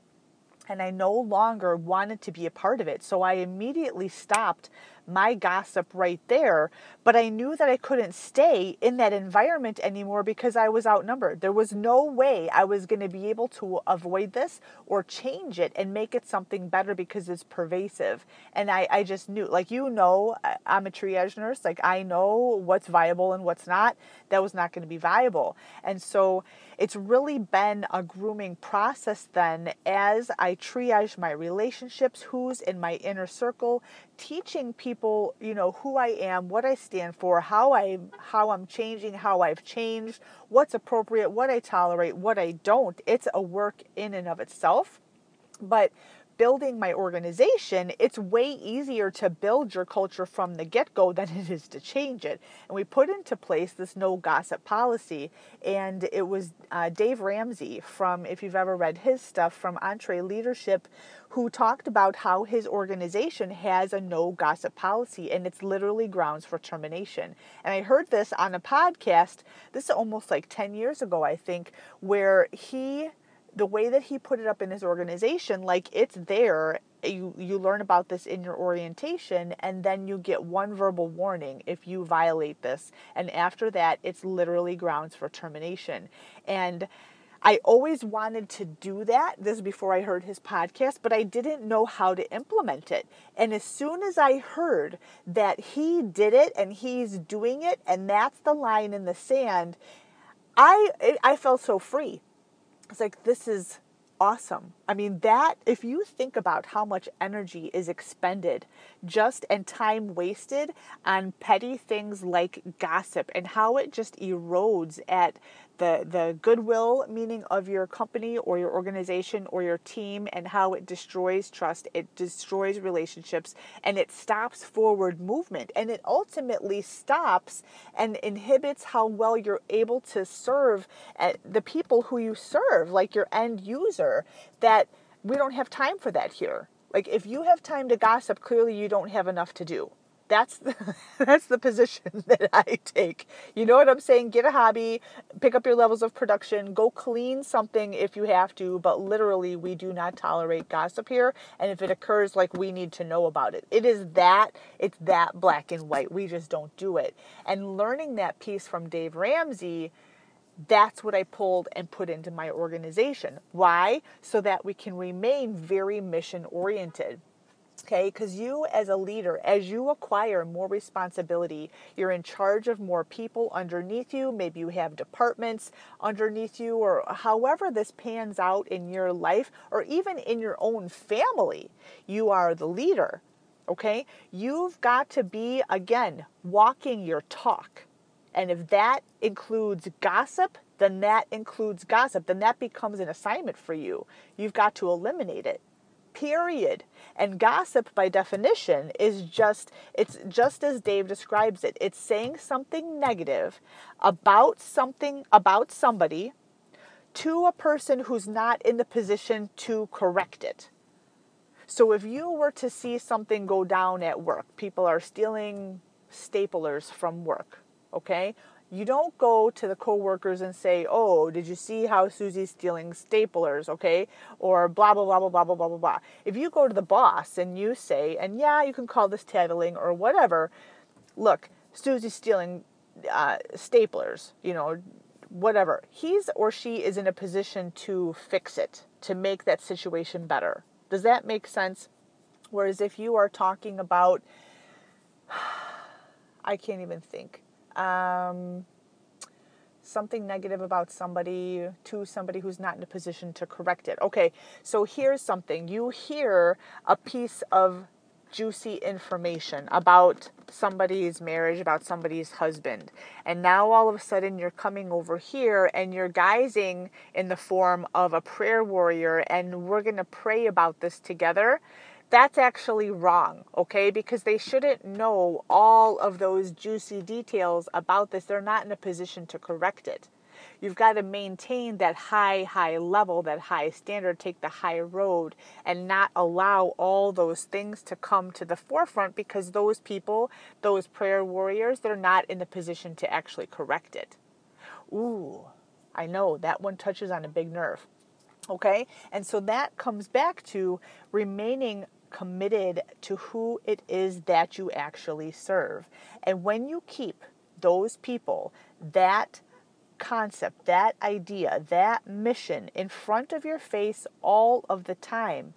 And I no longer wanted to be a part of it. So I immediately stopped my gossip right there. But I knew that I couldn't stay in that environment anymore because I was outnumbered. There was no way I was going to be able to avoid this or change it and make it something better because it's pervasive. And I, I just knew, like, you know, I'm a triage nurse. Like, I know what's viable and what's not. That was not going to be viable. And so it's really been a grooming process then as I triage my relationships, who's in my inner circle, teaching people, you know, who I am, what I stand for, how I how I'm changing, how I've changed, what's appropriate, what I tolerate, what I don't. It's a work in and of itself. But building my organization, it's way easier to build your culture from the get go than it is to change it. And we put into place this no gossip policy. And it was uh, Dave Ramsey from, if you've ever read his stuff, from EntreLeadership, who talked about how his organization has a no gossip policy and it's literally grounds for termination. And I heard this on a podcast, this is almost like 10 years ago, I think, where he the way that he put it up in his organization, like it's there. Eh, you you learn about this in your orientation, and then you get one verbal warning if you violate this, and after that, it's literally grounds for termination. And I always wanted to do that. This is before I heard his podcast, but I didn't know how to implement it. And as soon as I heard that he did it and he's doing it, and that's the line in the sand, I I felt so free it's like this is awesome. I mean, that, if you think about how much energy is expended just and time wasted on petty things like gossip and how it just erodes at the, the goodwill meaning of your company or your organization or your team and how it destroys trust, it destroys relationships, and it stops forward movement. And it ultimately stops and inhibits how well you're able to serve uh, the people who you serve, like your end user, that we don't have time for that here. Like, if you have time to gossip, clearly you don't have enough to do. That's the, that's the position that I take. You know what I'm saying? Get a hobby, pick up your levels of production, go clean something if you have to, but literally we do not tolerate gossip here and if it occurs like we need to know about it. It is that it's that black and white. We just don't do it. And learning that piece from Dave Ramsey that's what I pulled and put into my organization. Why? So that we can remain very mission oriented okay? Because you, as a leader, as you acquire more responsibility, you're in charge of more people underneath you. Maybe you have departments underneath you, or however this pans out in your life, or even in your own family. You are the leader, okay? You've got to be, again, walking your talk. And if that includes gossip, then that includes gossip. Then that becomes an assignment for you. You've got to eliminate it period. And gossip by definition is just it's just as Dave describes it. It's saying something negative about something about somebody to a person who's not in the position to correct it. So if you were to see something go down at work, people are stealing staplers from work, okay? You don't go to the coworkers and say, "Oh, did you see how Susie's stealing staplers?" Okay, or blah blah blah blah blah blah blah blah blah. If you go to the boss and you say, and yeah, you can call this tattling or whatever. Look, Susie's stealing uh, staplers. You know, whatever. He's or she is in a position to fix it, to make that situation better. Does that make sense? Whereas if you are talking about, I can't even think um, something negative about somebody to somebody who's not in a position to correct it. Okay, so here's something you hear a piece of juicy information about somebody's marriage, about somebody's husband. And now all of a sudden you're coming over here and you're guising in the form of a prayer warrior, and we're going to pray about this together that's actually wrong, okay? Because they shouldn't know all of those juicy details about this. They're not in a position to correct it. You've got to maintain that high, high level, that high standard, take the high road, and not allow all those things to come to the forefront because those people, those prayer warriors, they're not in the position to actually correct it. Ooh, I know that one touches on a big nerve. Okay, and so that comes back to remaining committed to who it is that you actually serve. And when you keep those people, that concept, that idea, that mission in front of your face all of the time,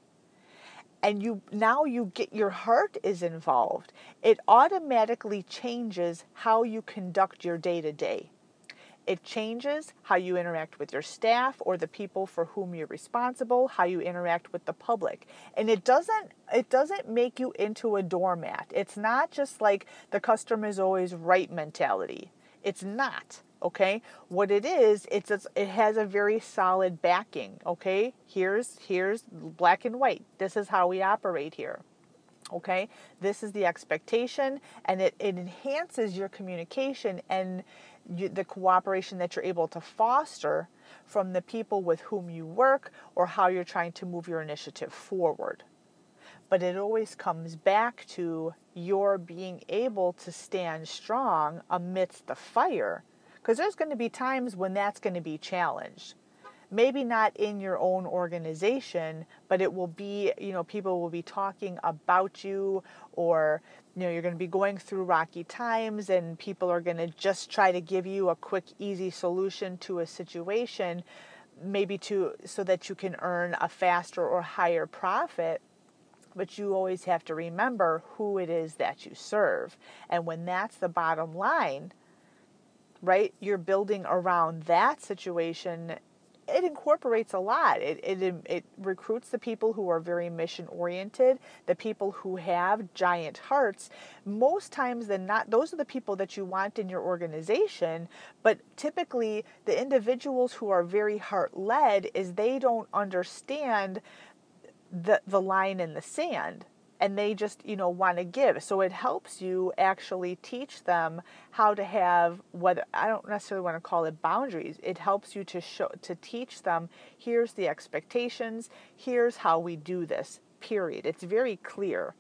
and you now you get your heart is involved, it automatically changes how you conduct your day to day. It changes how you interact with your staff or the people for whom you're responsible, how you interact with the public. And it doesn't it doesn't make you into a doormat. It's not just like the customer is always right mentality. It's not okay what it is it's, it's it has a very solid backing okay here's here's black and white this is how we operate here okay this is the expectation and it, it enhances your communication and you, the cooperation that you're able to foster from the people with whom you work or how you're trying to move your initiative forward. But it always comes back to your being able to stand strong amidst the fire because there's going to be times when that's going to be challenged maybe not in your own organization, but it will be, you know, people will be talking about you or, you know, you're going to be going through rocky times and people are going to just try to give you a quick, easy solution to a situation, maybe to so that you can earn a faster or higher profit. But you always have to remember who it is that you serve. And when that's the bottom line, right, you're building around that situation it incorporates a lot. It, it, it recruits the people who are very mission oriented, the people who have giant hearts. Most times than not, those are the people that you want in your organization. But typically, the individuals who are very heart led is they don't understand the the line in the sand and they just you know want to give. So it helps you actually teach them how to have whether i don't necessarily want to call it boundaries. It helps you to show to teach them here's the expectations here's how we do this period. It's very clear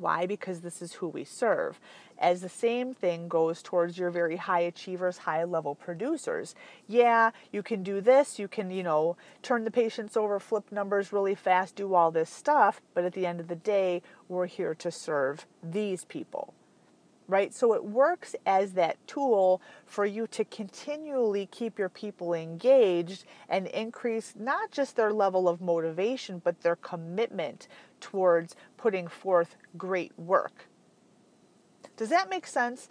why? Because this is who we serve. As the same thing goes towards your very high achievers, high level producers. Yeah, you can do this, you can, you know, turn the patients over, flip numbers really fast, do all this stuff, but at the end of the day, we're here to serve these people right? So it works as that tool for you to continually keep your people engaged and increase not just their level of motivation, but their commitment towards putting forth great work. Does that make sense?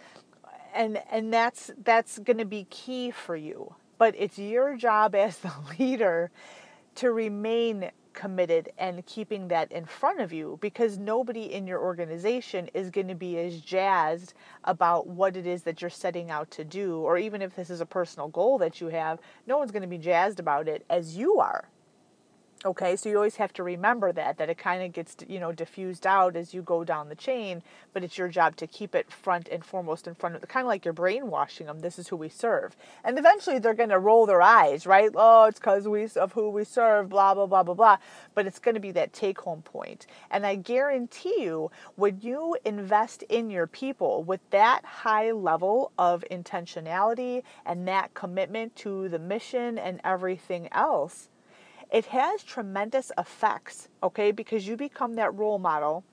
And and that's that's going to be key for you. But it's your job as the leader to remain committed and keeping that in front of you because nobody in your organization is going to be as jazzed about what it is that you're setting out to do or even if this is a personal goal that you have no one's going to be jazzed about it as you are Okay, so you always have to remember that that it kind of gets you know diffused out as you go down the chain, but it's your job to keep it front and foremost in front of the kind of like you're brainwashing them. This is who we serve, and eventually they're going to roll their eyes, right? Oh, it's because we of who we serve, blah blah blah blah blah. But it's going to be that take home point, and I guarantee you, when you invest in your people with that high level of intentionality and that commitment to the mission and everything else it has tremendous effects, okay, because you become that role model.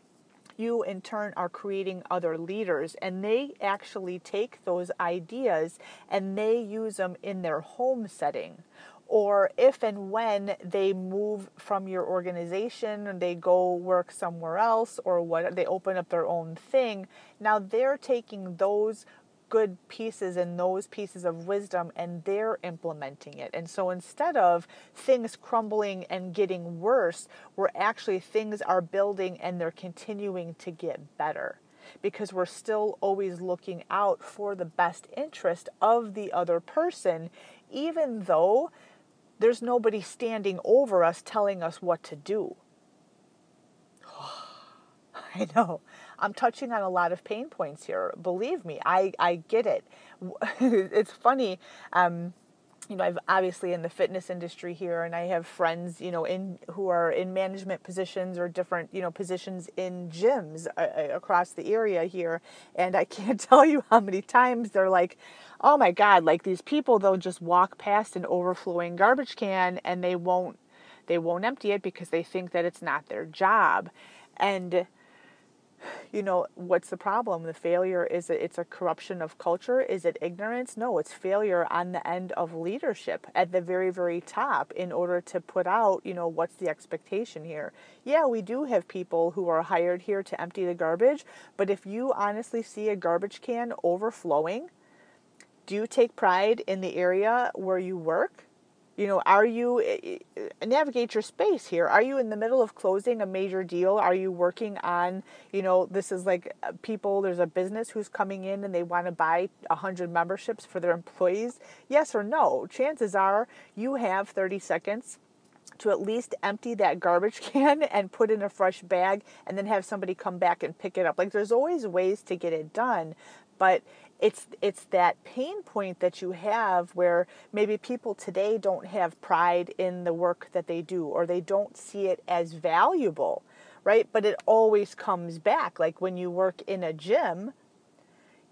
You, in turn, are creating other leaders, and they actually take those ideas and they use them in their home setting. Or if and when they move from your organization and they go work somewhere else, or what they open up their own thing, now they're taking those good pieces and those pieces of wisdom and they're implementing it. And so instead of things crumbling and getting worse, we're actually things are building and they're continuing to get better because we're still always looking out for the best interest of the other person, even though there's nobody standing over us telling us what to do. I know. I'm touching on a lot of pain points here. Believe me, I, I get it. it's funny. Um, you know, I've obviously in the fitness industry here, and I have friends, you know, in who are in management positions or different, you know, positions in gyms uh, uh across the area here, and I can't tell you how many times they're like, "Oh my God!" Like these people, they'll just walk past an overflowing garbage can and they won't, they won't empty it because they think that it's not their job, and you know what's the problem? The failure is it it's a corruption of culture? Is it ignorance? No it's failure on the end of leadership at the very very top in order to put out you know what's the expectation here. Yeah we do have people who are hired here to empty the garbage but if you honestly see a garbage can overflowing do you take pride in the area where you work you know, are you eh, eh, navigate your space here? Are you in the middle of closing a major deal? Are you working on, you know, this is like uh, people, there's a business who's coming in and they want to buy 100 memberships for their employees? Yes or no? Chances are you have 30 seconds to at least empty that garbage can and put in a fresh bag and then have somebody come back and pick it up. Like there's always ways to get it done, but it's it's that pain point that you have where maybe people today don't have pride in the work that they do or they don't see it as valuable right? But it always comes back. Like when you work in a gym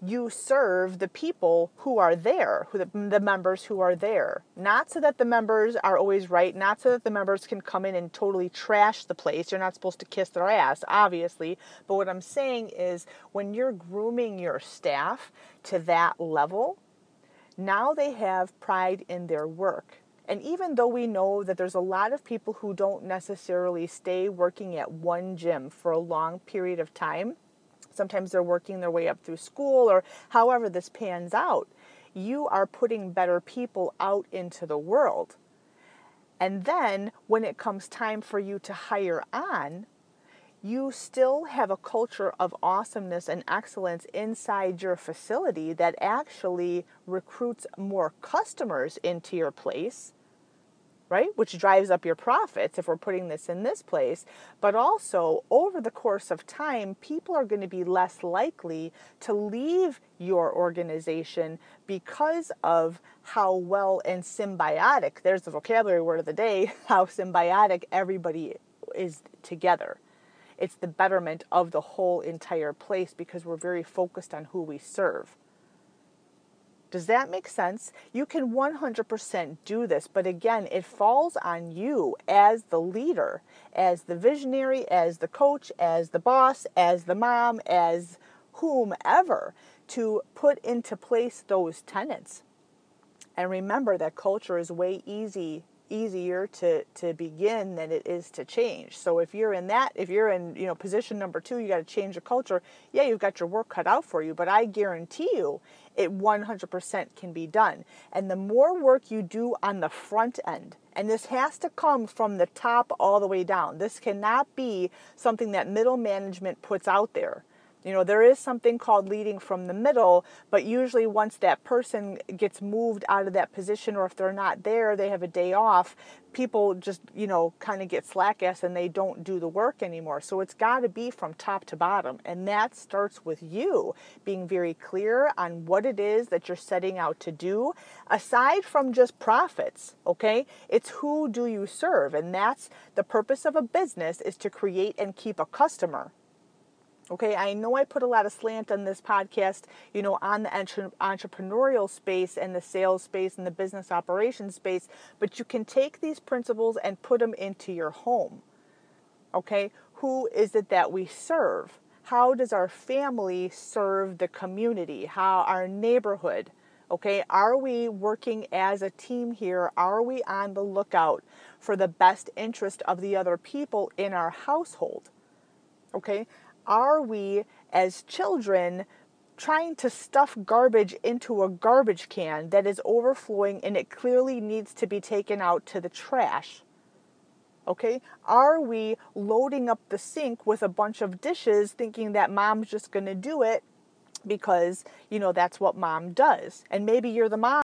you serve the people who are there, who the, the, members who are there. Not so that the members are always right, not so that the members can come in and totally trash the place. You're not supposed to kiss their ass, obviously. But what I'm saying is when you're grooming your staff to that level, now they have pride in their work. And even though we know that there's a lot of people who don't necessarily stay working at one gym for a long period of time, Sometimes they're working their way up through school or however this pans out. You are putting better people out into the world. And then when it comes time for you to hire on, you still have a culture of awesomeness and excellence inside your facility that actually recruits more customers into your place right? Which drives up your profits if we're putting this in this place. But also, over the course of time, people are going to be less likely to leave your organization because of how well and symbiotic, there's the vocabulary word of the day, how symbiotic everybody is together. It's the betterment of the whole entire place because we're very focused on who we serve. Does that make sense? You can 100% do this, but again, it falls on you as the leader, as the visionary, as the coach, as the boss, as the mom, as whomever to put into place those tenets. And remember that culture is way easy easier to to begin than it is to change. So if you're in that, if you're in, you know, position number 2, you got to change the culture. Yeah, you've got your work cut out for you, but I guarantee you it 100% can be done. And the more work you do on the front end, and this has to come from the top all the way down. This cannot be something that middle management puts out there You know, there is something called leading from the middle, but usually once that person gets moved out of that position or if they're not there, they have a day off, people just, you know, kind of get slack ass and they don't do the work anymore. So it's got to be from top to bottom. And that starts with you being very clear on what it is that you're setting out to do, aside from just profits, okay? It's who do you serve? And that's the purpose of a business is to create and keep a customer. Okay, I know I put a lot of slant on this podcast, you know, on the entre- entrepreneurial space and the sales space and the business operations space, but you can take these principles and put them into your home. Okay, who is it that we serve? How does our family serve the community? How our neighborhood? Okay, are we working as a team here? Are we on the lookout for the best interest of the other people in our household? Okay, are we as children trying to stuff garbage into a garbage can that is overflowing and it clearly needs to be taken out to the trash? Okay, are we loading up the sink with a bunch of dishes thinking that mom's just going to do it because, you know, that's what mom does? And maybe you're the mom